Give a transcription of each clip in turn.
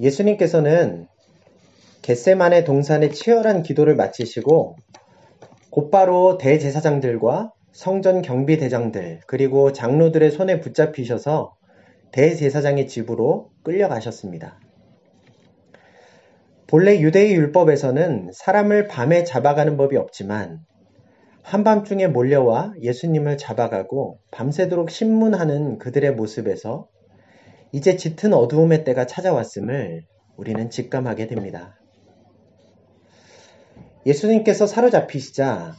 예수님께서는 겟세만의 동산의 치열한 기도를 마치시고 곧바로 대제사장들과 성전 경비대장들 그리고 장로들의 손에 붙잡히셔서 대제사장의 집으로 끌려가셨습니다. 본래 유대의 율법에서는 사람을 밤에 잡아가는 법이 없지만 한밤중에 몰려와 예수님을 잡아가고 밤새도록 신문하는 그들의 모습에서 이제 짙은 어두움의 때가 찾아왔음을 우리는 직감하게 됩니다. 예수님께서 사로잡히시자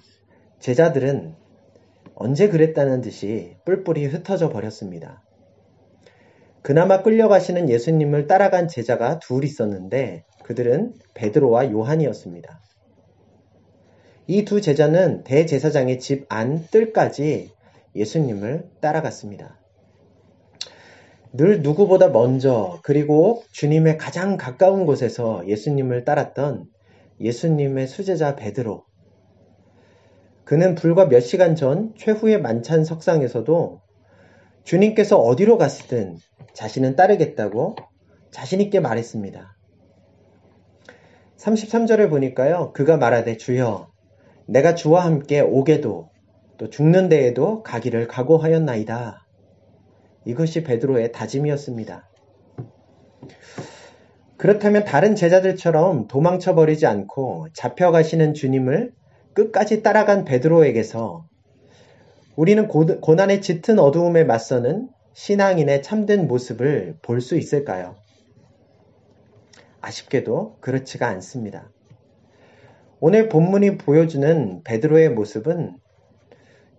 제자들은 언제 그랬다는 듯이 뿔뿔이 흩어져 버렸습니다. 그나마 끌려가시는 예수님을 따라간 제자가 둘 있었는데 그들은 베드로와 요한이었습니다. 이 두 제자는 대제사장의 집 안 뜰까지 예수님을 따라갔습니다. 늘 누구보다 먼저 그리고 주님의 가장 가까운 곳에서 예수님을 따랐던 예수님의 수제자 베드로. 그는 불과 몇 시간 전 최후의 만찬 석상에서도 주님께서 어디로 갔든 자신은 따르겠다고 자신있게 말했습니다. 33절을 보니까요. 그가 말하되 주여 내가 주와 함께 오게도 또 죽는 데에도 가기를 각오하였나이다. 이것이 베드로의 다짐이었습니다. 그렇다면 다른 제자들처럼 도망쳐 버리지 않고 잡혀가시는 주님을 끝까지 따라간 베드로에게서 우리는 고난의 짙은 어두움에 맞서는 신앙인의 참된 모습을 볼 수 있을까요? 아쉽게도 그렇지가 않습니다. 오늘 본문이 보여주는 베드로의 모습은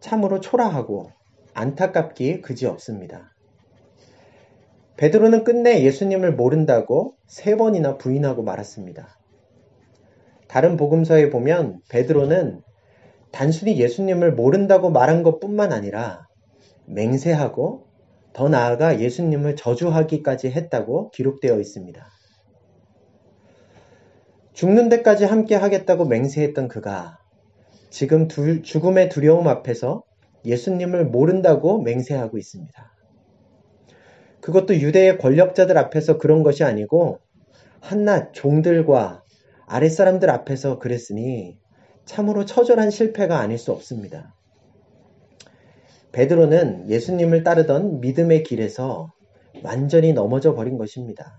참으로 초라하고 안타깝기 그지 없습니다. 베드로는 끝내 예수님을 모른다고 세 번이나 부인하고 말았습니다. 다른 복음서에 보면 베드로는 단순히 예수님을 모른다고 말한 것 뿐만 아니라 맹세하고 더 나아가 예수님을 저주하기까지 했다고 기록되어 있습니다. 죽는 데까지 함께 하겠다고 맹세했던 그가 지금 둘, 죽음의 두려움 앞에서 예수님을 모른다고 맹세하고 있습니다. 그것도 유대의 권력자들 앞에서 그런 것이 아니고 한낱 종들과 아랫사람들 앞에서 그랬으니 참으로 처절한 실패가 아닐 수 없습니다. 베드로는 예수님을 따르던 믿음의 길에서 완전히 넘어져 버린 것입니다.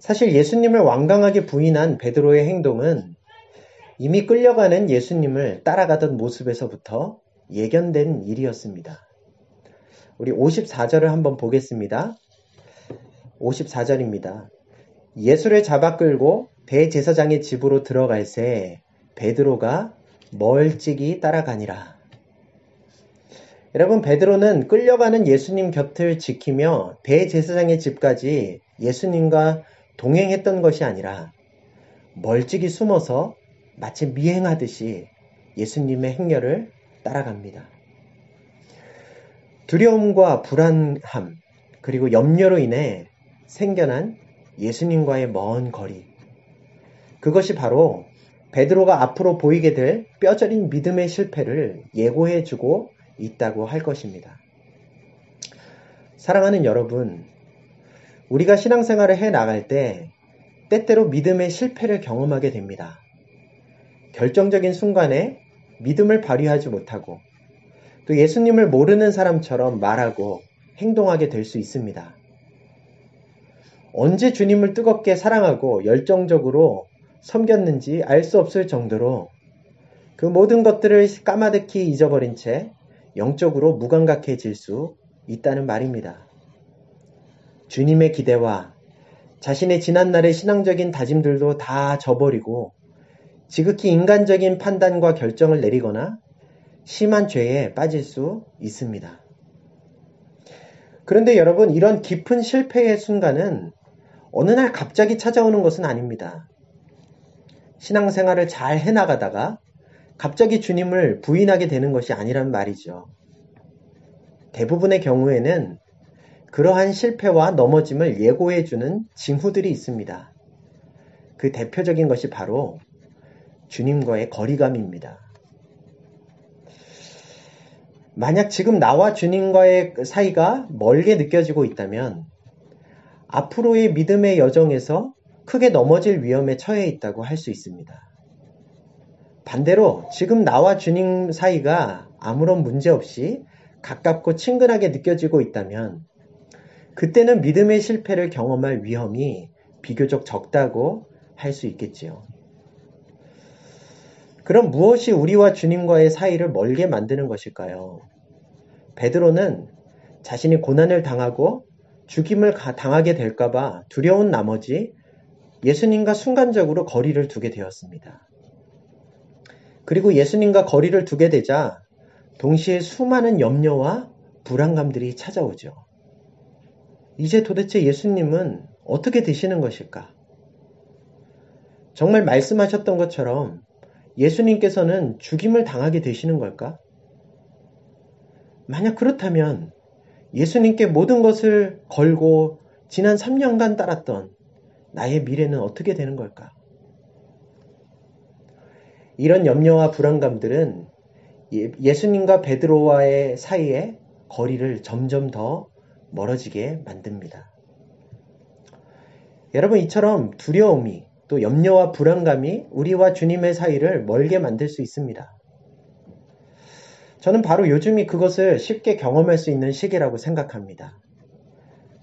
사실 예수님을 완강하게 부인한 베드로의 행동은 이미 끌려가는 예수님을 따라가던 모습에서부터 예견된 일이었습니다. 우리 54절을 한번 보겠습니다. 54절입니다. 예수를 잡아 끌고 대제사장의 집으로 들어갈 새 베드로가 멀찍이 따라가니라. 여러분 베드로는 끌려가는 예수님 곁을 지키며 대제사장의 집까지 예수님과 동행했던 것이 아니라 멀찍이 숨어서 마치 미행하듯이 예수님의 행렬을 따라갑니다. 두려움과 불안함, 그리고 염려로 인해 생겨난 예수님과의 먼 거리. 그것이 바로 베드로가 앞으로 보이게 될 뼈저린 믿음의 실패를 예고해 주고 있다고 할 것입니다. 사랑하는 여러분, 우리가 신앙생활을 해 나갈 때 때때로 믿음의 실패를 경험하게 됩니다. 결정적인 순간에 믿음을 발휘하지 못하고 또 예수님을 모르는 사람처럼 말하고 행동하게 될 수 있습니다. 언제 주님을 뜨겁게 사랑하고 열정적으로 섬겼는지 알 수 없을 정도로 그 모든 것들을 까마득히 잊어버린 채 영적으로 무감각해질 수 있다는 말입니다. 주님의 기대와 자신의 지난날의 신앙적인 다짐들도 다 저버리고 지극히 인간적인 판단과 결정을 내리거나 심한 죄에 빠질 수 있습니다. 그런데 여러분, 이런 깊은 실패의 순간은 어느 날 갑자기 찾아오는 것은 아닙니다. 신앙생활을 잘 해나가다가 갑자기 주님을 부인하게 되는 것이 아니란 말이죠. 대부분의 경우에는 그러한 실패와 넘어짐을 예고해주는 징후들이 있습니다. 그 대표적인 것이 바로 주님과의 거리감입니다. 만약 지금 나와 주님과의 사이가 멀게 느껴지고 있다면 앞으로의 믿음의 여정에서 크게 넘어질 위험에 처해 있다고 할 수 있습니다. 반대로 지금 나와 주님 사이가 아무런 문제 없이 가깝고 친근하게 느껴지고 있다면 그때는 믿음의 실패를 경험할 위험이 비교적 적다고 할 수 있겠지요. 그럼 무엇이 우리와 주님과의 사이를 멀게 만드는 것일까요? 베드로는 자신이 고난을 당하고 죽임을 당하게 될까봐 두려운 나머지 예수님과 순간적으로 거리를 두게 되었습니다. 그리고 예수님과 거리를 두게 되자 동시에 수많은 염려와 불안감들이 찾아오죠. 이제 도대체 예수님은 어떻게 되시는 것일까? 정말 말씀하셨던 것처럼 예수님께서는 죽임을 당하게 되시는 걸까? 만약 그렇다면 예수님께 모든 것을 걸고 지난 3년간 따랐던 나의 미래는 어떻게 되는 걸까? 이런 염려와 불안감들은 예, 예수님과 베드로와의 사이에 거리를 점점 더 멀어지게 만듭니다. 여러분 이처럼 두려움이 또 염려와 불안감이 우리와 주님의 사이를 멀게 만들 수 있습니다. 저는 바로 요즘이 그것을 쉽게 경험할 수 있는 시기라고 생각합니다.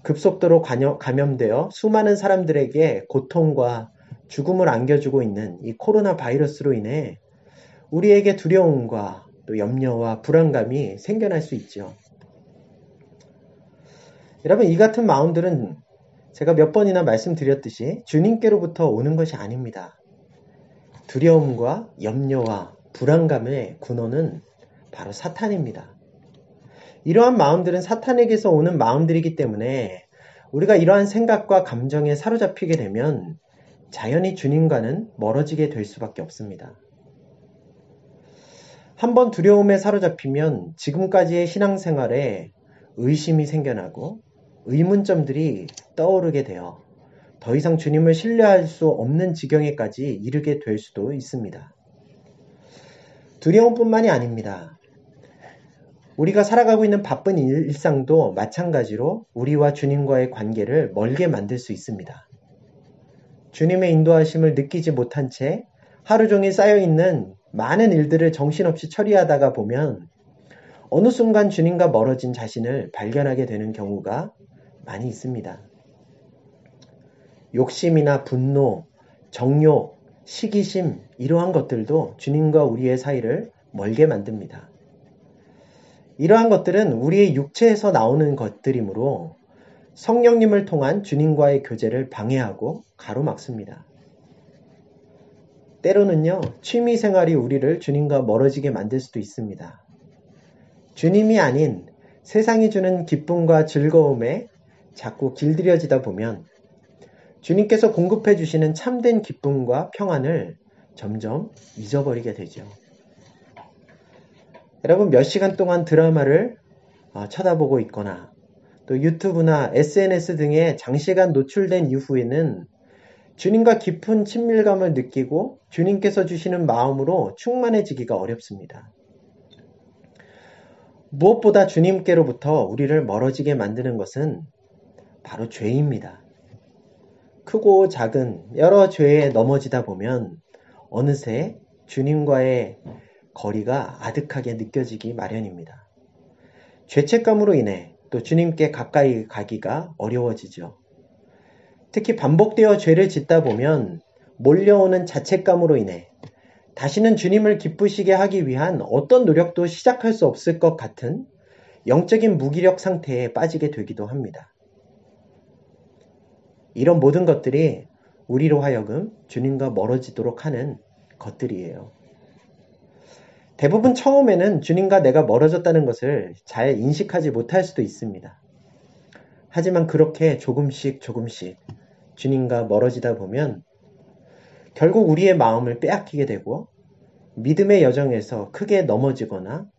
급속도로 감염되어 수많은 사람들에게 고통과 죽음을 안겨주고 있는 이 코로나 바이러스로 인해 우리에게 두려움과 또 염려와 불안감이 생겨날 수 있죠. 여러분, 이 같은 마음들은 제가 몇 번이나 말씀드렸듯이 주님께로부터 오는 것이 아닙니다. 두려움과 염려와 불안감의 근원은 바로 사탄입니다. 이러한 마음들은 사탄에게서 오는 마음들이기 때문에 우리가 이러한 생각과 감정에 사로잡히게 되면 자연히 주님과는 멀어지게 될 수밖에 없습니다. 한번 두려움에 사로잡히면 지금까지의 신앙생활에 의심이 생겨나고 의문점들이 떠오르게 되어 더 이상 주님을 신뢰할 수 없는 지경에까지 이르게 될 수도 있습니다. 두려움뿐만이 아닙니다. 우리가 살아가고 있는 바쁜 일상도 마찬가지로 우리와 주님과의 관계를 멀게 만들 수 있습니다. 주님의 인도하심을 느끼지 못한 채 하루 종일 쌓여있는 많은 일들을 정신없이 처리하다가 보면 어느 순간 주님과 멀어진 자신을 발견하게 되는 경우가 많이 있습니다. 욕심이나 분노, 정욕, 시기심, 이러한 것들도 주님과 우리의 사이를 멀게 만듭니다. 이러한 것들은 우리의 육체에서 나오는 것들이므로 성령님을 통한 주님과의 교제를 방해하고 가로막습니다. 때로는요, 취미 생활이 우리를 주님과 멀어지게 만들 수도 있습니다. 주님이 아닌 세상이 주는 기쁨과 즐거움에 자꾸 길들여지다 보면 주님께서 공급해 주시는 참된 기쁨과 평안을 점점 잊어버리게 되죠. 여러분 몇 시간 동안 드라마를 어, 쳐다보고 있거나 또 유튜브나 SNS 등에 장시간 노출된 이후에는 주님과 깊은 친밀감을 느끼고 주님께서 주시는 마음으로 충만해지기가 어렵습니다. 무엇보다 주님께로부터 우리를 멀어지게 만드는 것은 바로 죄입니다. 크고 작은 여러 죄에 넘어지다 보면 어느새 주님과의 거리가 아득하게 느껴지기 마련입니다. 죄책감으로 인해 또 주님께 가까이 가기가 어려워지죠. 특히 반복되어 죄를 짓다 보면 몰려오는 자책감으로 인해 다시는 주님을 기쁘시게 하기 위한 어떤 노력도 시작할 수 없을 것 같은 영적인 무기력 상태에 빠지게 되기도 합니다. 이런 모든 것들이 우리로 하여금 주님과 멀어지도록 하는 것들이에요. 대부분 처음에는 주님과 내가 멀어졌다는 것을 잘 인식하지 못할 수도 있습니다. 하지만 그렇게 조금씩 조금씩 주님과 멀어지다 보면 결국 우리의 마음을 빼앗기게 되고 믿음의 여정에서 크게 넘어지거나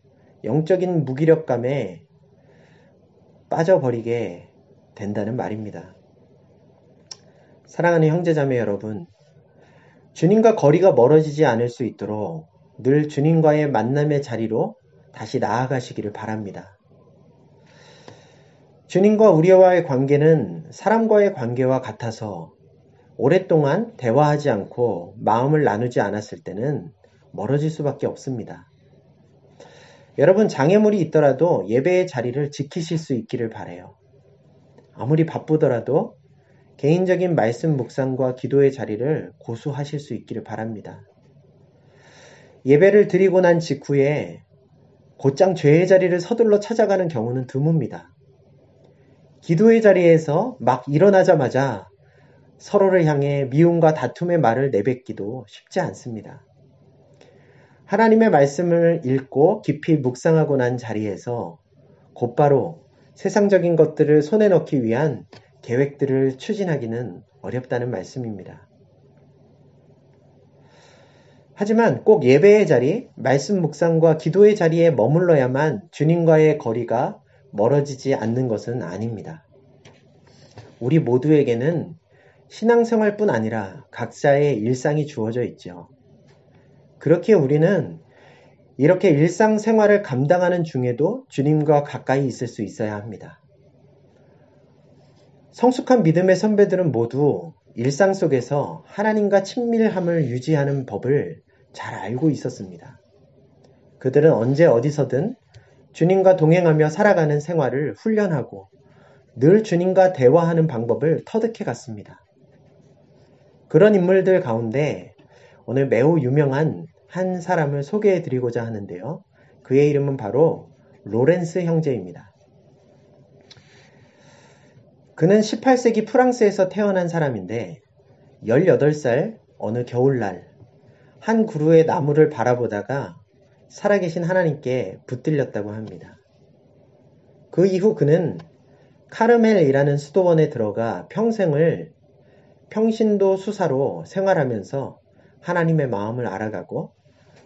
영적인 무기력감에 빠져버리게 된다는 말입니다. 사랑하는 형제자매 여러분, 주님과 거리가 멀어지지 않을 수 있도록 늘 주님과의 만남의 자리로 다시 나아가시기를 바랍니다. 주님과 우리와의 관계는 사람과의 관계와 같아서 오랫동안 대화하지 않고 마음을 나누지 않았을 때는 멀어질 수밖에 없습니다. 여러분 장애물이 있더라도 예배의 자리를 지키실 수 있기를 바래요. 아무리 바쁘더라도 개인적인 말씀 묵상과 기도의 자리를 고수하실 수 있기를 바랍니다. 예배를 드리고 난 직후에 곧장 죄의 자리를 서둘러 찾아가는 경우는 드뭅니다. 기도의 자리에서 막 일어나자마자 서로를 향해 미움과 다툼의 말을 내뱉기도 쉽지 않습니다. 하나님의 말씀을 읽고 깊이 묵상하고 난 자리에서 곧바로 세상적인 것들을 손에 넣기 위한 계획들을 추진하기는 어렵다는 말씀입니다. 하지만 꼭 예배의 자리, 말씀 묵상과 기도의 자리에 머물러야만 주님과의 거리가 멀어지지 않는 것은 아닙니다. 우리 모두에게는 신앙생활뿐 아니라 각자의 일상이 주어져 있죠. 그렇게 우리는 이렇게 일상생활을 감당하는 중에도 주님과 가까이 있을 수 있어야 합니다. 성숙한 믿음의 선배들은 모두 일상 속에서 하나님과 친밀함을 유지하는 법을 잘 알고 있었습니다. 그들은 언제 어디서든 주님과 동행하며 살아가는 생활을 훈련하고 늘 주님과 대화하는 방법을 터득해 갔습니다. 그런 인물들 가운데 오늘 매우 유명한 한 사람을 소개해 드리고자 하는데요. 그의 이름은 바로 로렌스 형제입니다. 그는 18세기 프랑스에서 태어난 사람인데 18살 어느 겨울날 한 그루의 나무를 바라보다가 살아계신 하나님께 붙들렸다고 합니다. 그 이후 그는 카르멜이라는 수도원에 들어가 평생을 평신도 수사로 생활하면서 하나님의 마음을 알아가고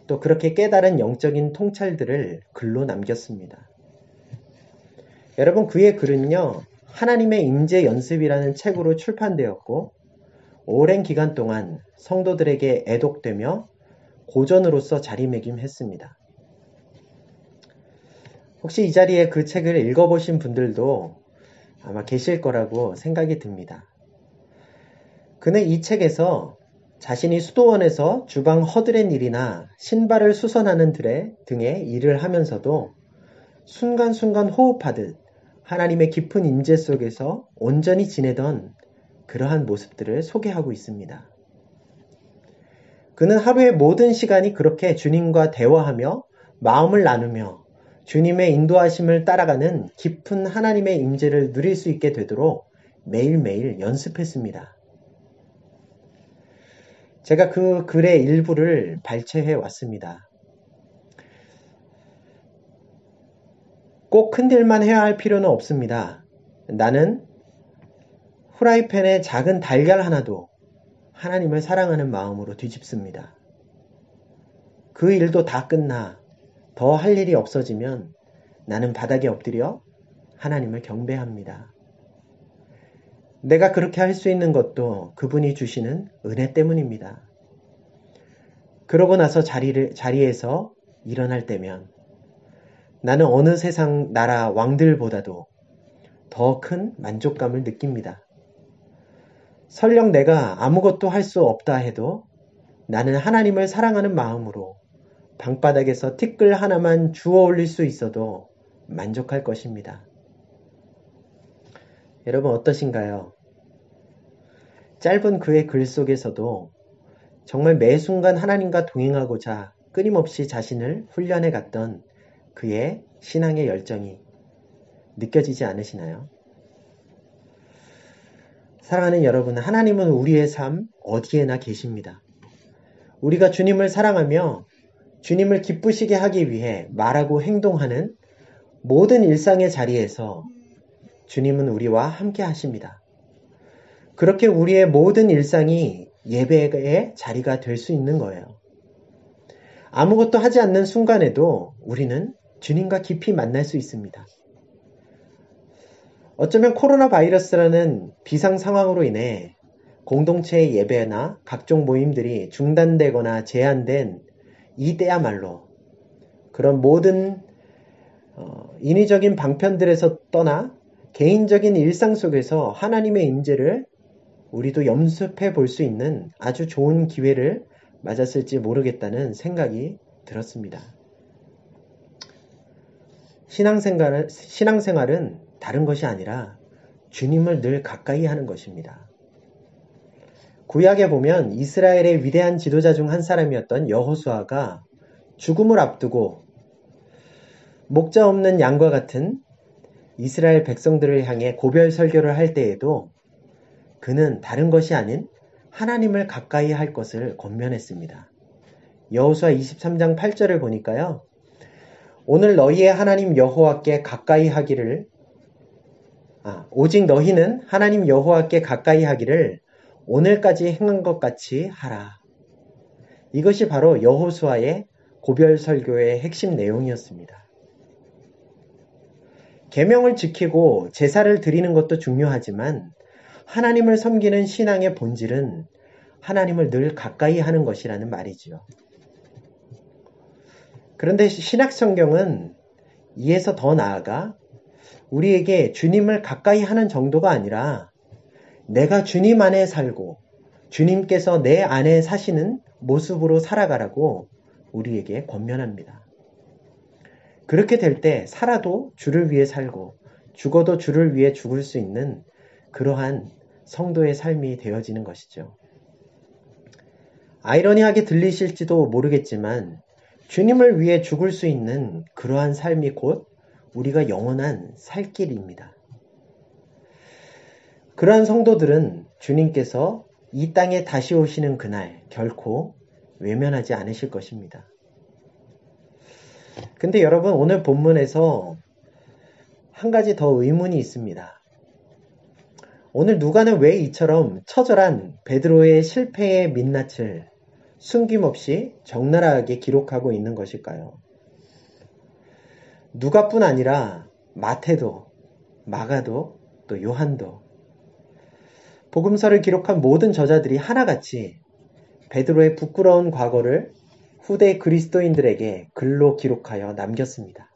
또 그렇게 깨달은 영적인 통찰들을 글로 남겼습니다. 여러분 그의 글은요 하나님의 임재 연습이라는 책으로 출판되었고 오랜 기간 동안 성도들에게 애독되며 고전으로서 자리매김했습니다. 혹시 이 자리에 그 책을 읽어보신 분들도 아마 계실 거라고 생각이 듭니다. 그는 이 책에서 자신이 수도원에서 주방 허드렛 일이나 신발을 수선하는 등의 일을 하면서도 순간순간 호흡하듯 하나님의 깊은 임재 속에서 온전히 지내던 그러한 모습들을 소개하고 있습니다. 그는 하루의 모든 시간이 그렇게 주님과 대화하며 마음을 나누며 주님의 인도하심을 따라가는 깊은 하나님의 임재를 누릴 수 있게 되도록 매일매일 연습했습니다. 제가 그 글의 일부를 발췌해 왔습니다. 꼭 큰 일만 해야 할 필요는 없습니다. 나는 후라이팬에 작은 달걀 하나도 하나님을 사랑하는 마음으로 뒤집습니다. 그 일도 다 끝나 더 할 일이 없어지면 나는 바닥에 엎드려 하나님을 경배합니다. 내가 그렇게 할 수 있는 것도 그분이 주시는 은혜 때문입니다. 그러고 나서 자리를, 자리에서 일어날 때면 나는 어느 세상 나라 왕들보다도 더 큰 만족감을 느낍니다. 설령 내가 아무것도 할 수 없다 해도 나는 하나님을 사랑하는 마음으로 방바닥에서 티끌 하나만 주워 올릴 수 있어도 만족할 것입니다. 여러분 어떠신가요? 짧은 그의 글 속에서도 정말 매 순간 하나님과 동행하고자 끊임없이 자신을 훈련해 갔던 그의 신앙의 열정이 느껴지지 않으시나요? 사랑하는 여러분, 하나님은 우리의 삶 어디에나 계십니다. 우리가 주님을 사랑하며 주님을 기쁘시게 하기 위해 말하고 행동하는 모든 일상의 자리에서 주님은 우리와 함께 하십니다. 그렇게 우리의 모든 일상이 예배의 자리가 될 수 있는 거예요. 아무것도 하지 않는 순간에도 우리는 주님과 깊이 만날 수 있습니다. 어쩌면 코로나 바이러스라는 비상 상황으로 인해 공동체의 예배나 각종 모임들이 중단되거나 제한된 이때야말로 그런 모든 어, 인위적인 방편들에서 떠나 개인적인 일상 속에서 하나님의 임재를 우리도 염습해 볼 수 있는 아주 좋은 기회를 맞았을지 모르겠다는 생각이 들었습니다. 신앙생활은, 신앙생활은 다른 것이 아니라 주님을 늘 가까이 하는 것입니다. 구약에 보면 이스라엘의 위대한 지도자 중 한 사람이었던 여호수아가 죽음을 앞두고 목자 없는 양과 같은 이스라엘 백성들을 향해 고별 설교를 할 때에도 그는 다른 것이 아닌 하나님을 가까이 할 것을 권면했습니다. 여호수아 23장 8절을 보니까요. 오늘 너희의 하나님 여호와께 가까이 하기를 아, 오직 너희는 하나님 여호와께 가까이 하기를 오늘까지 행한 것 같이 하라. 이것이 바로 여호수아의 고별 설교의 핵심 내용이었습니다. 계명을 지키고 제사를 드리는 것도 중요하지만 하나님을 섬기는 신앙의 본질은 하나님을 늘 가까이 하는 것이라는 말이지요. 그런데 신약 성경은 이에서 더 나아가 우리에게 주님을 가까이 하는 정도가 아니라 내가 주님 안에 살고 주님께서 내 안에 사시는 모습으로 살아가라고 우리에게 권면합니다. 그렇게 될 때 살아도 주를 위해 살고 죽어도 주를 위해 죽을 수 있는 그러한 성도의 삶이 되어지는 것이죠. 아이러니하게 들리실지도 모르겠지만 주님을 위해 죽을 수 있는 그러한 삶이 곧 우리가 영원한 살 길입니다. 그러한 성도들은 주님께서 이 땅에 다시 오시는 그날 결코 외면하지 않으실 것입니다. 근데 여러분 오늘 본문에서 한 가지 더 의문이 있습니다. 오늘 누가는 왜 이처럼 처절한 베드로의 실패의 민낯을 숨김없이 적나라하게 기록하고 있는 것일까요? 누가뿐 아니라 마태도, 마가도, 또 요한도 복음서를 기록한 모든 저자들이 하나같이 베드로의 부끄러운 과거를 후대 그리스도인들에게 글로 기록하여 남겼습니다.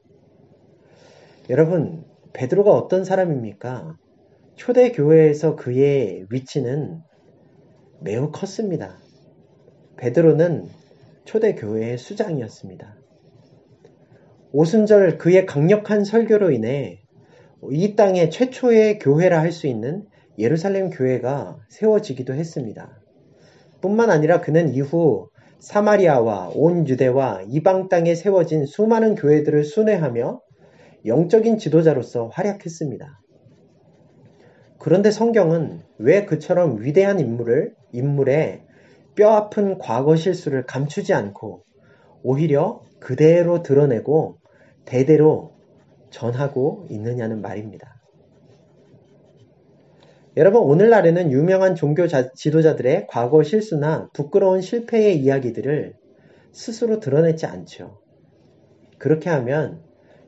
여러분, 베드로가 어떤 사람입니까? 초대 교회에서 그의 위치는 매우 컸습니다. 베드로는 초대 교회의 수장이었습니다. 오순절 그의 강력한 설교로 인해 이 땅의 최초의 교회라 할 수 있는 예루살렘 교회가 세워지기도 했습니다. 뿐만 아니라 그는 이후 사마리아와 온 유대와 이방 땅에 세워진 수많은 교회들을 순회하며 영적인 지도자로서 활약했습니다. 그런데 성경은 왜 그처럼 위대한 인물을, 인물의 뼈아픈 과거 실수를 감추지 않고 오히려 그대로 드러내고 대대로 전하고 있느냐는 말입니다. 여러분, 오늘날에는 유명한 종교 지도자들의 과거 실수나 부끄러운 실패의 이야기들을 스스로 드러내지 않죠. 그렇게 하면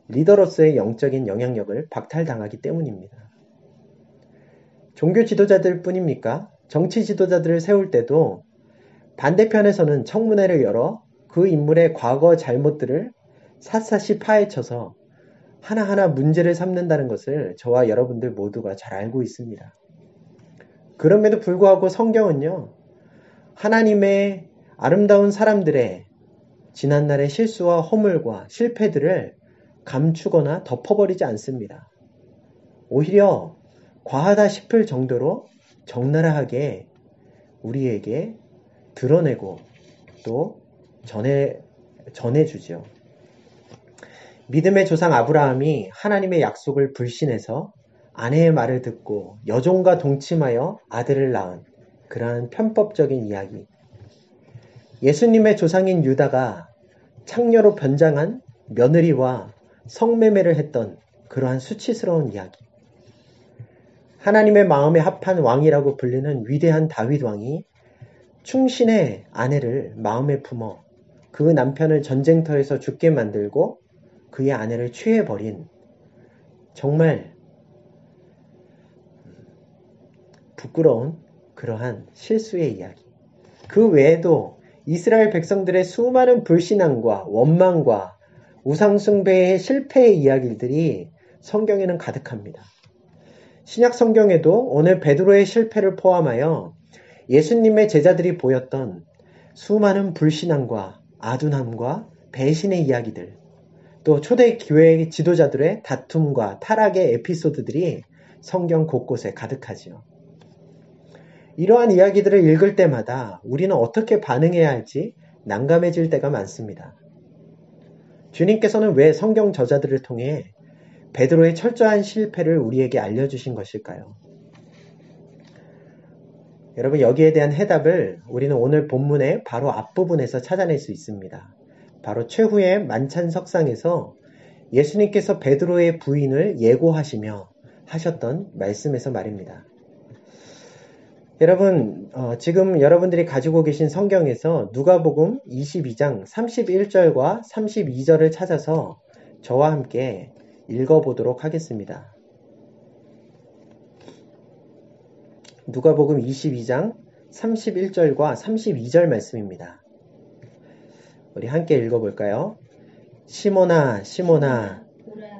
리더로서의 영적인 영향력을 박탈당하기 때문입니다. 종교 지도자들 뿐입니까? 정치 지도자들을 세울 때도 반대편에서는 청문회를 열어 그 인물의 과거 잘못들을 샅샅이 파헤쳐서 하나하나 문제를 삼는다는 것을 저와 여러분들 모두가 잘 알고 있습니다. 그럼에도 불구하고 성경은요, 하나님의 아름다운 사람들의 지난날의 실수와 허물과 실패들을 감추거나 덮어버리지 않습니다. 오히려 과하다 싶을 정도로 적나라하게 우리에게 드러내고 또 전해, 전해주죠. 믿음의 조상 아브라함이 하나님의 약속을 불신해서 아내의 말을 듣고 여종과 동침하여 아들을 낳은 그러한 편법적인 이야기. 예수님의 조상인 유다가 창녀로 변장한 며느리와 성매매를 했던 그러한 수치스러운 이야기. 하나님의 마음에 합한 왕이라고 불리는 위대한 다윗 왕이 충신의 아내를 마음에 품어 그 남편을 전쟁터에서 죽게 만들고 그의 아내를 취해버린 정말 부끄러운 그러한 실수의 이야기. 그 외에도 이스라엘 백성들의 수많은 불신앙과 원망과 우상숭배의 실패의 이야기들이 성경에는 가득합니다. 신약 성경에도 오늘 베드로의 실패를 포함하여 예수님의 제자들이 보였던 수많은 불신앙과 아둔함과 배신의 이야기들, 또 초대 교회 지도자들의 다툼과 타락의 에피소드들이 성경 곳곳에 가득하지요. 이러한 이야기들을 읽을 때마다 우리는 어떻게 반응해야 할지 난감해질 때가 많습니다. 주님께서는 왜 성경 저자들을 통해 베드로의 철저한 실패를 우리에게 알려주신 것일까요? 여러분 여기에 대한 해답을 우리는 오늘 본문의 바로 앞부분에서 찾아낼 수 있습니다. 바로 최후의 만찬 석상에서 예수님께서 베드로의 부인을 예고하시며 하셨던 말씀에서 말입니다. 여러분, 어, 지금 여러분들이 가지고 계신 성경에서 누가복음 22장 31절과 32절을 찾아서 저와 함께 읽어보도록 하겠습니다. 누가복음 22장 31절과 32절 말씀입니다. 우리 함께 읽어볼까요? 시모나, 시모나,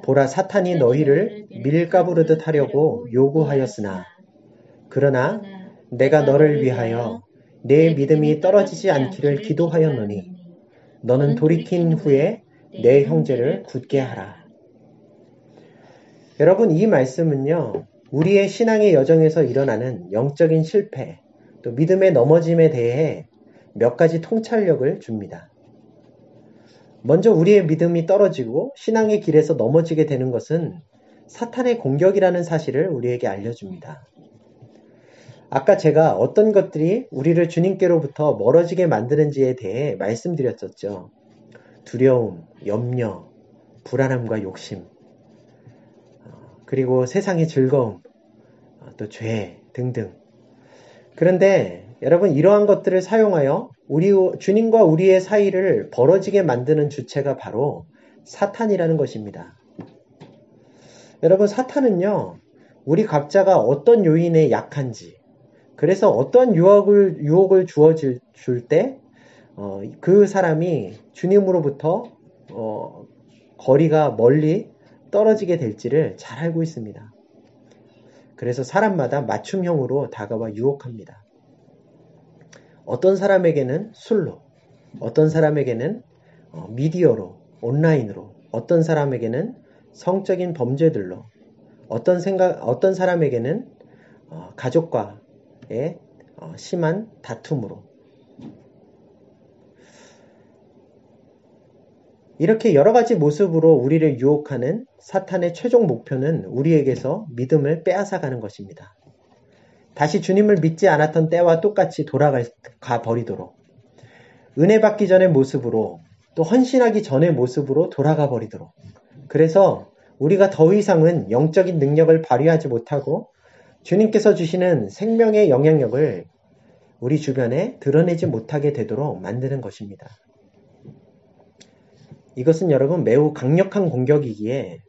보라 사탄이 너희를 밀가부르듯 하려고 요구하였으나, 그러나 내가 너를 위하여 내 믿음이 떨어지지 않기를 기도하였노니, 너는 돌이킨 후에 내 형제를 굳게 하라. 여러분, 이 말씀은요, 우리의 신앙의 여정에서 일어나는 영적인 실패, 또 믿음의 넘어짐에 대해 몇 가지 통찰력을 줍니다. 먼저 우리의 믿음이 떨어지고 신앙의 길에서 넘어지게 되는 것은 사탄의 공격이라는 사실을 우리에게 알려줍니다. 아까 제가 어떤 것들이 우리를 주님께로부터 멀어지게 만드는지에 대해 말씀드렸었죠. 두려움, 염려, 불안함과 욕심, 그리고 세상의 즐거움, 또 죄 등등. 그런데 여러분 이러한 것들을 사용하여 우리 주님과 우리의 사이를 벌어지게 만드는 주체가 바로 사탄이라는 것입니다. 여러분 사탄은요 우리 각자가 어떤 요인에 약한지 그래서 어떤 유혹을 유혹을 주어질 줄때 어, 그 사람이 주님으로부터 어, 거리가 멀리 떨어지게 될지를 잘 알고 있습니다. 그래서 사람마다 맞춤형으로 다가와 유혹합니다. 어떤 사람에게는 술로, 어떤 사람에게는 어, 미디어로, 온라인으로, 어떤 사람에게는 성적인 범죄들로, 어떤 생각, 어떤 사람에게는 어, 가족과의 어, 심한 다툼으로. 이렇게 여러 가지 모습으로 우리를 유혹하는 사탄의 최종 목표는 우리에게서 믿음을 빼앗아가는 것입니다. 다시 주님을 믿지 않았던 때와 똑같이 돌아가 버리도록 은혜 받기 전의 모습으로 또 헌신하기 전의 모습으로 돌아가 버리도록 그래서 우리가 더 이상은 영적인 능력을 발휘하지 못하고 주님께서 주시는 생명의 영향력을 우리 주변에 드러내지 못하게 되도록 만드는 것입니다. 이것은 여러분 매우 강력한 공격이기에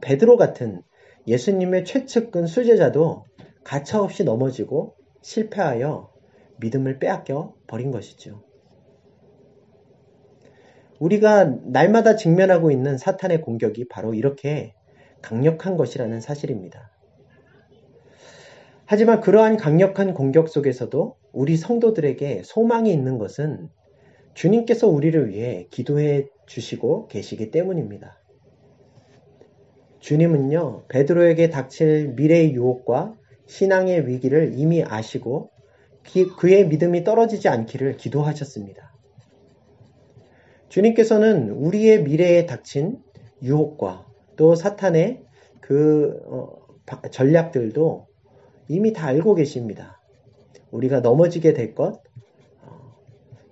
베드로 같은 예수님의 최측근 수제자도 가차없이 넘어지고 실패하여 믿음을 빼앗겨 버린 것이죠. 우리가 날마다 직면하고 있는 사탄의 공격이 바로 이렇게 강력한 것이라는 사실입니다. 하지만 그러한 강력한 공격 속에서도 우리 성도들에게 소망이 있는 것은 주님께서 우리를 위해 기도해 주시고 계시기 때문입니다. 주님은요, 베드로에게 닥칠 미래의 유혹과 신앙의 위기를 이미 아시고 그의 믿음이 떨어지지 않기를 기도하셨습니다. 주님께서는 우리의 미래에 닥친 유혹과 또 사탄의 그 어, 전략들도 이미 다 알고 계십니다. 우리가 넘어지게 될 것, 어,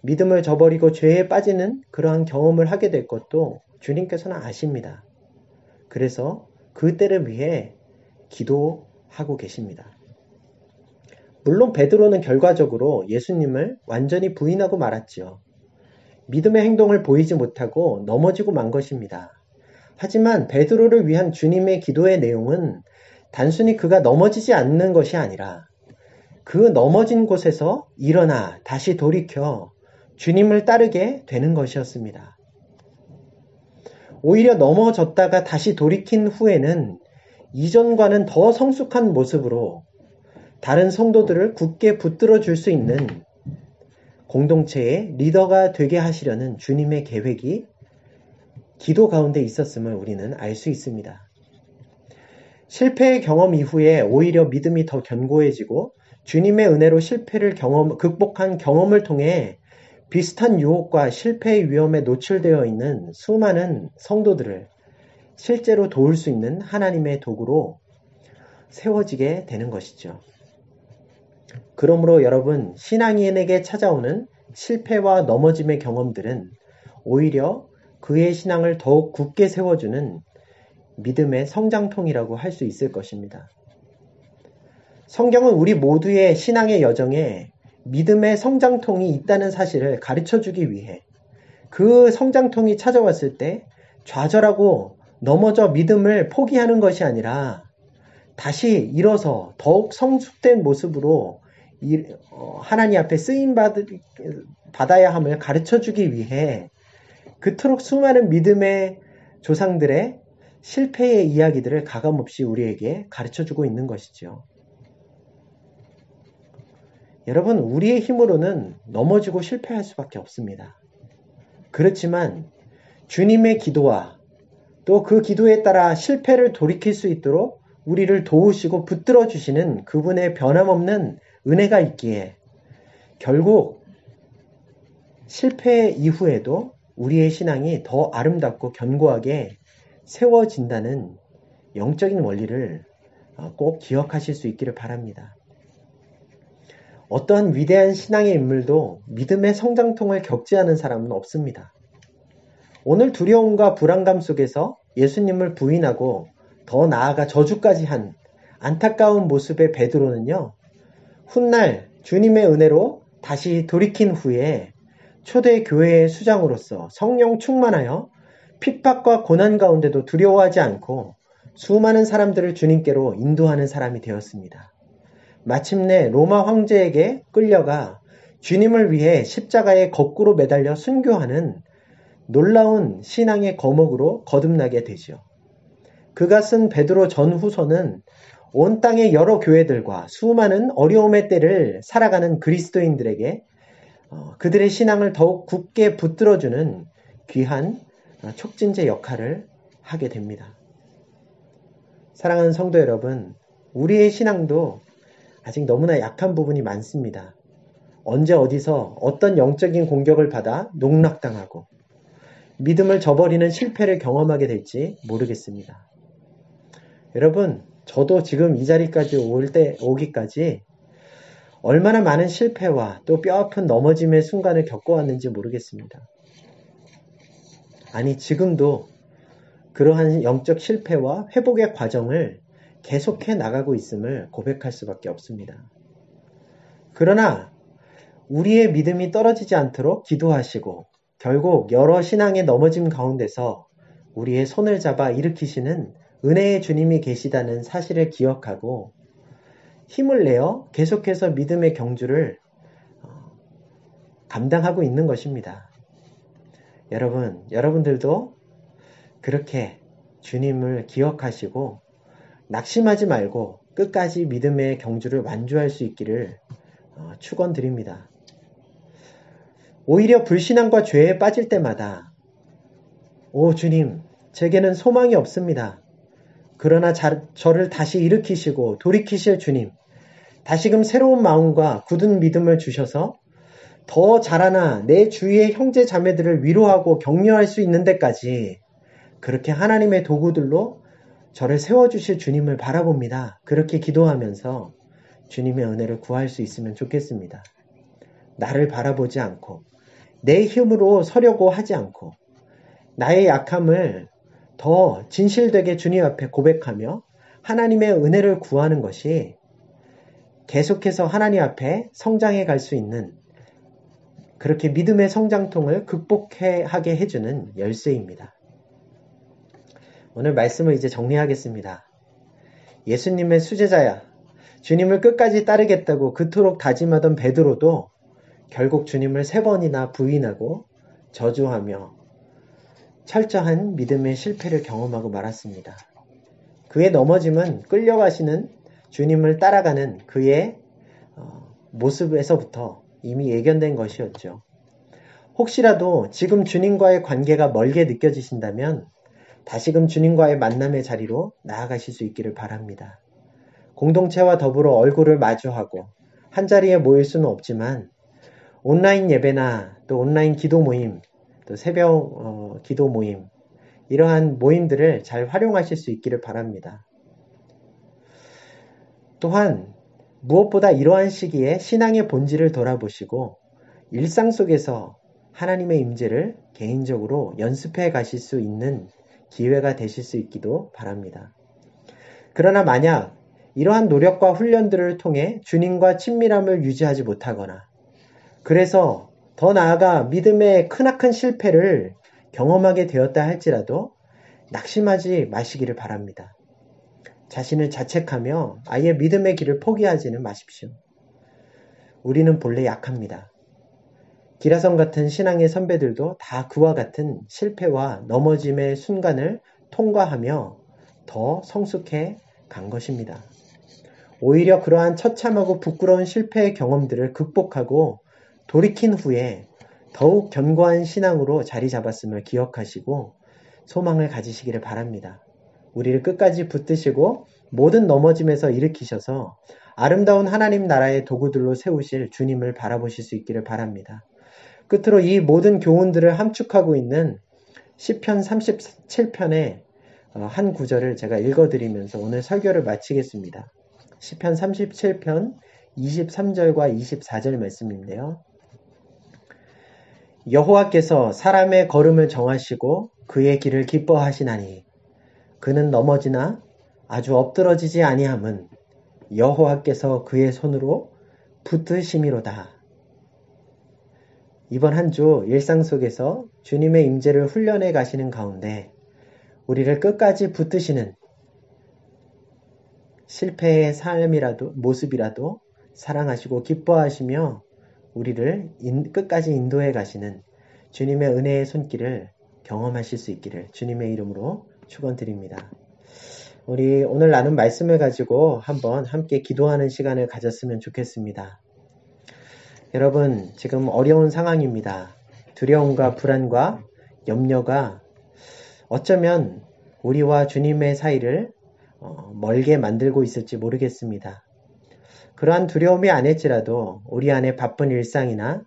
믿음을 저버리고 죄에 빠지는 그러한 경험을 하게 될 것도 주님께서는 아십니다. 그래서 그 때를 위해 기도 하고 계십니다. 물론 베드로는 결과적으로 예수님을 완전히 부인하고 말았지요. 믿음의 행동을 보이지 못하고 넘어지고 만 것입니다. 하지만 베드로를 위한 주님의 기도의 내용은 단순히 그가 넘어지지 않는 것이 아니라 그 넘어진 곳에서 일어나 다시 돌이켜 주님을 따르게 되는 것이었습니다. 오히려 넘어졌다가 다시 돌이킨 후에는 이전과는 더 성숙한 모습으로 다른 성도들을 굳게 붙들어 줄 수 있는 공동체의 리더가 되게 하시려는 주님의 계획이 기도 가운데 있었음을 우리는 알 수 있습니다. 실패의 경험 이후에 오히려 믿음이 더 견고해지고 주님의 은혜로 실패를 경험, 극복한 경험을 통해 비슷한 유혹과 실패의 위험에 노출되어 있는 수많은 성도들을 실제로 도울 수 있는 하나님의 도구로 세워지게 되는 것이죠. 그러므로 여러분, 신앙인에게 찾아오는 실패와 넘어짐의 경험들은 오히려 그의 신앙을 더욱 굳게 세워주는 믿음의 성장통이라고 할 수 있을 것입니다. 성경은 우리 모두의 신앙의 여정에 믿음의 성장통이 있다는 사실을 가르쳐 주기 위해 그 성장통이 찾아왔을 때 좌절하고 넘어져 믿음을 포기하는 것이 아니라 다시 일어서 더욱 성숙된 모습으로 어, 하나님 앞에 쓰임 받아야 함을 가르쳐 주기 위해 그토록 수많은 믿음의 조상들의 실패의 이야기들을 가감없이 우리에게 가르쳐 주고 있는 것이죠. 여러분, 우리의 힘으로는 넘어지고 실패할 수밖에 없습니다. 그렇지만 주님의 기도와 또 그 기도에 따라 실패를 돌이킬 수 있도록 우리를 도우시고 붙들어 주시는 그분의 변함없는 은혜가 있기에 결국 실패 이후에도 우리의 신앙이 더 아름답고 견고하게 세워진다는 영적인 원리를 어, 꼭 기억하실 수 있기를 바랍니다. 어떠한 위대한 신앙의 인물도 믿음의 성장통을 겪지 않은 사람은 없습니다. 오늘 두려움과 불안감 속에서 예수님을 부인하고 더 나아가 저주까지 한 안타까운 모습의 베드로는요, 훗날 주님의 은혜로 다시 돌이킨 후에 초대 교회의 수장으로서 성령 충만하여 핍박과 고난 가운데도 두려워하지 않고 수많은 사람들을 주님께로 인도하는 사람이 되었습니다. 마침내 로마 황제에게 끌려가 주님을 위해 십자가에 거꾸로 매달려 순교하는 놀라운 신앙의 거목으로 거듭나게 되죠. 그가 쓴 베드로 전후서는 온 땅의 여러 교회들과 수많은 어려움의 때를 살아가는 그리스도인들에게 어, 그들의 신앙을 더욱 굳게 붙들어주는 귀한 어, 촉진제 역할을 하게 됩니다. 사랑하는 성도 여러분, 우리의 신앙도 아직 너무나 약한 부분이 많습니다. 언제 어디서 어떤 영적인 공격을 받아 농락당하고 믿음을 저버리는 실패를 경험하게 될지 모르겠습니다. 여러분, 저도 지금 이 자리까지 올 때, 오기까지 얼마나 많은 실패와 또 뼈아픈 넘어짐의 순간을 겪어왔는지 모르겠습니다. 아니, 지금도 그러한 영적 실패와 회복의 과정을 계속해 나가고 있음을 고백할 수밖에 없습니다. 그러나 우리의 믿음이 떨어지지 않도록 기도하시고 결국 여러 신앙의 넘어짐 가운데서 우리의 손을 잡아 일으키시는 은혜의 주님이 계시다는 사실을 기억하고 힘을 내어 계속해서 믿음의 경주를 어, 감당하고 있는 것입니다. 여러분, 여러분들도 그렇게 주님을 기억하시고 낙심하지 말고 끝까지 믿음의 경주를 완주할 수 있기를 어, 축원드립니다. 오히려 불신앙과 죄에 빠질 때마다 오 주님, 제게는 소망이 없습니다. 그러나 자, 저를 다시 일으키시고 돌이키실 주님, 다시금 새로운 마음과 굳은 믿음을 주셔서 더 자라나 내 주위의 형제 자매들을 위로하고 격려할 수 있는 데까지 그렇게 하나님의 도구들로 저를 세워주실 주님을 바라봅니다. 그렇게 기도하면서 주님의 은혜를 구할 수 있으면 좋겠습니다. 나를 바라보지 않고 내 힘으로 서려고 하지 않고 나의 약함을 더 진실되게 주님 앞에 고백하며 하나님의 은혜를 구하는 것이 계속해서 하나님 앞에 성장해 갈 수 있는 그렇게 믿음의 성장통을 극복해 하게 해주는 열쇠입니다. 오늘 말씀을 이제 정리하겠습니다. 예수님의 수제자야, 주님을 끝까지 따르겠다고 그토록 다짐하던 베드로도 결국 주님을 세 번이나 부인하고 저주하며 철저한 믿음의 실패를 경험하고 말았습니다. 그의 넘어짐은 끌려가시는 주님을 따라가는 그의 어, 모습에서부터 이미 예견된 것이었죠. 혹시라도 지금 주님과의 관계가 멀게 느껴지신다면 다시금 주님과의 만남의 자리로 나아가실 수 있기를 바랍니다. 공동체와 더불어 얼굴을 마주하고 한 자리에 모일 수는 없지만 온라인 예배나 또 온라인 기도 모임, 또 새벽 어, 기도 모임, 이러한 모임들을 잘 활용하실 수 있기를 바랍니다. 또한 무엇보다 이러한 시기에 신앙의 본질을 돌아보시고 일상 속에서 하나님의 임재를 개인적으로 연습해 가실 수 있는 기회가 되실 수 있기도 바랍니다. 그러나 만약 이러한 노력과 훈련들을 통해 주님과 친밀함을 유지하지 못하거나 그래서 더 나아가 믿음의 크나큰 실패를 경험하게 되었다 할지라도 낙심하지 마시기를 바랍니다. 자신을 자책하며 아예 믿음의 길을 포기하지는 마십시오. 우리는 본래 약합니다. 기라성 같은 신앙의 선배들도 다 그와 같은 실패와 넘어짐의 순간을 통과하며 더 성숙해 간 것입니다. 오히려 그러한 처참하고 부끄러운 실패의 경험들을 극복하고 돌이킨 후에 더욱 견고한 신앙으로 자리 잡았음을 기억하시고 소망을 가지시기를 바랍니다. 우리를 끝까지 붙드시고 모든 넘어짐에서 일으키셔서 아름다운 하나님 나라의 도구들로 세우실 주님을 바라보실 수 있기를 바랍니다. 끝으로 이 모든 교훈들을 함축하고 있는 시편 37편의 어, 한 구절을 제가 읽어드리면서 오늘 설교를 마치겠습니다. 시편 37편 23절과 24절 말씀인데요. 여호와께서 사람의 걸음을 정하시고 그의 길을 기뻐하시나니 그는 넘어지나 아주 엎드러지지 아니함은 여호와께서 그의 손으로 붙으심이로다. 이번 한 주 일상 속에서 주님의 임재를 훈련해 가시는 가운데 우리를 끝까지 붙드시는 실패의 삶이라도 모습이라도 사랑하시고 기뻐하시며 우리를 인, 끝까지 인도해 가시는 주님의 은혜의 손길을 경험하실 수 있기를 주님의 이름으로 축원드립니다. 우리 오늘 나눈 말씀을 가지고 한번 함께 기도하는 시간을 가졌으면 좋겠습니다. 여러분, 지금 어려운 상황입니다. 두려움과 불안과 염려가 어쩌면 우리와 주님의 사이를 어, 멀게 만들고 있을지 모르겠습니다. 그러한 두려움이 아닐지라도 우리 안에 바쁜 일상이나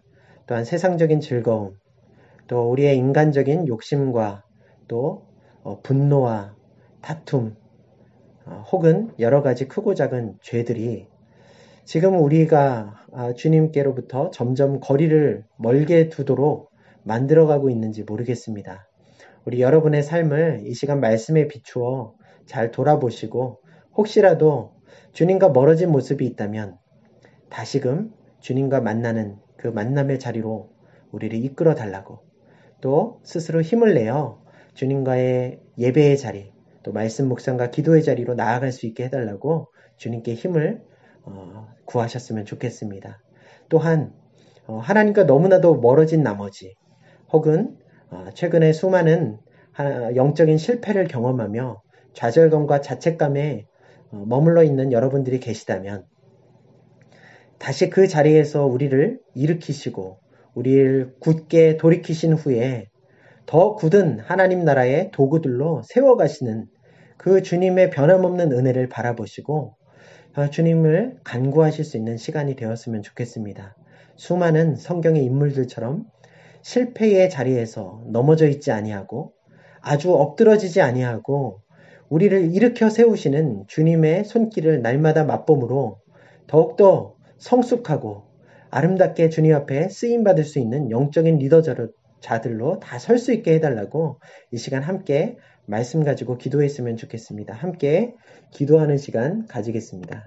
또한 세상적인 즐거움, 또 우리의 인간적인 욕심과 또 어, 분노와 다툼, 어, 혹은 여러 가지 크고 작은 죄들이 지금 우리가 아, 주님께로부터 점점 거리를 멀게 두도록 만들어가고 있는지 모르겠습니다. 우리 여러분의 삶을 이 시간 말씀에 비추어 잘 돌아보시고 혹시라도 주님과 멀어진 모습이 있다면 다시금 주님과 만나는 그 만남의 자리로 우리를 이끌어 달라고 또 스스로 힘을 내어 주님과의 예배의 자리 또 말씀 묵상과 기도의 자리로 나아갈 수 있게 해달라고 주님께 힘을 어, 구하셨으면 좋겠습니다. 또한 어, 하나님과 너무나도 멀어진 나머지 혹은 어, 최근에 수많은 영적인 실패를 경험하며 좌절감과 자책감에 어, 머물러 있는 여러분들이 계시다면 다시 그 자리에서 우리를 일으키시고 우리를 굳게 돌이키신 후에 더 굳은 하나님 나라의 도구들로 세워가시는 그 주님의 변함없는 은혜를 바라보시고 어, 주님을 간구하실 수 있는 시간이 되었으면 좋겠습니다. 수많은 성경의 인물들처럼 실패의 자리에서 넘어져 있지 아니하고 아주 엎드러지지 아니하고 우리를 일으켜 세우시는 주님의 손길을 날마다 맛봄으로 더욱더 성숙하고 아름답게 주님 앞에 쓰임 받을 수 있는 영적인 리더 자들로 다 설 수 있게 해달라고 이 시간 함께 말씀 가지고 기도했으면 좋겠습니다. 함께 기도하는 시간 가지겠습니다.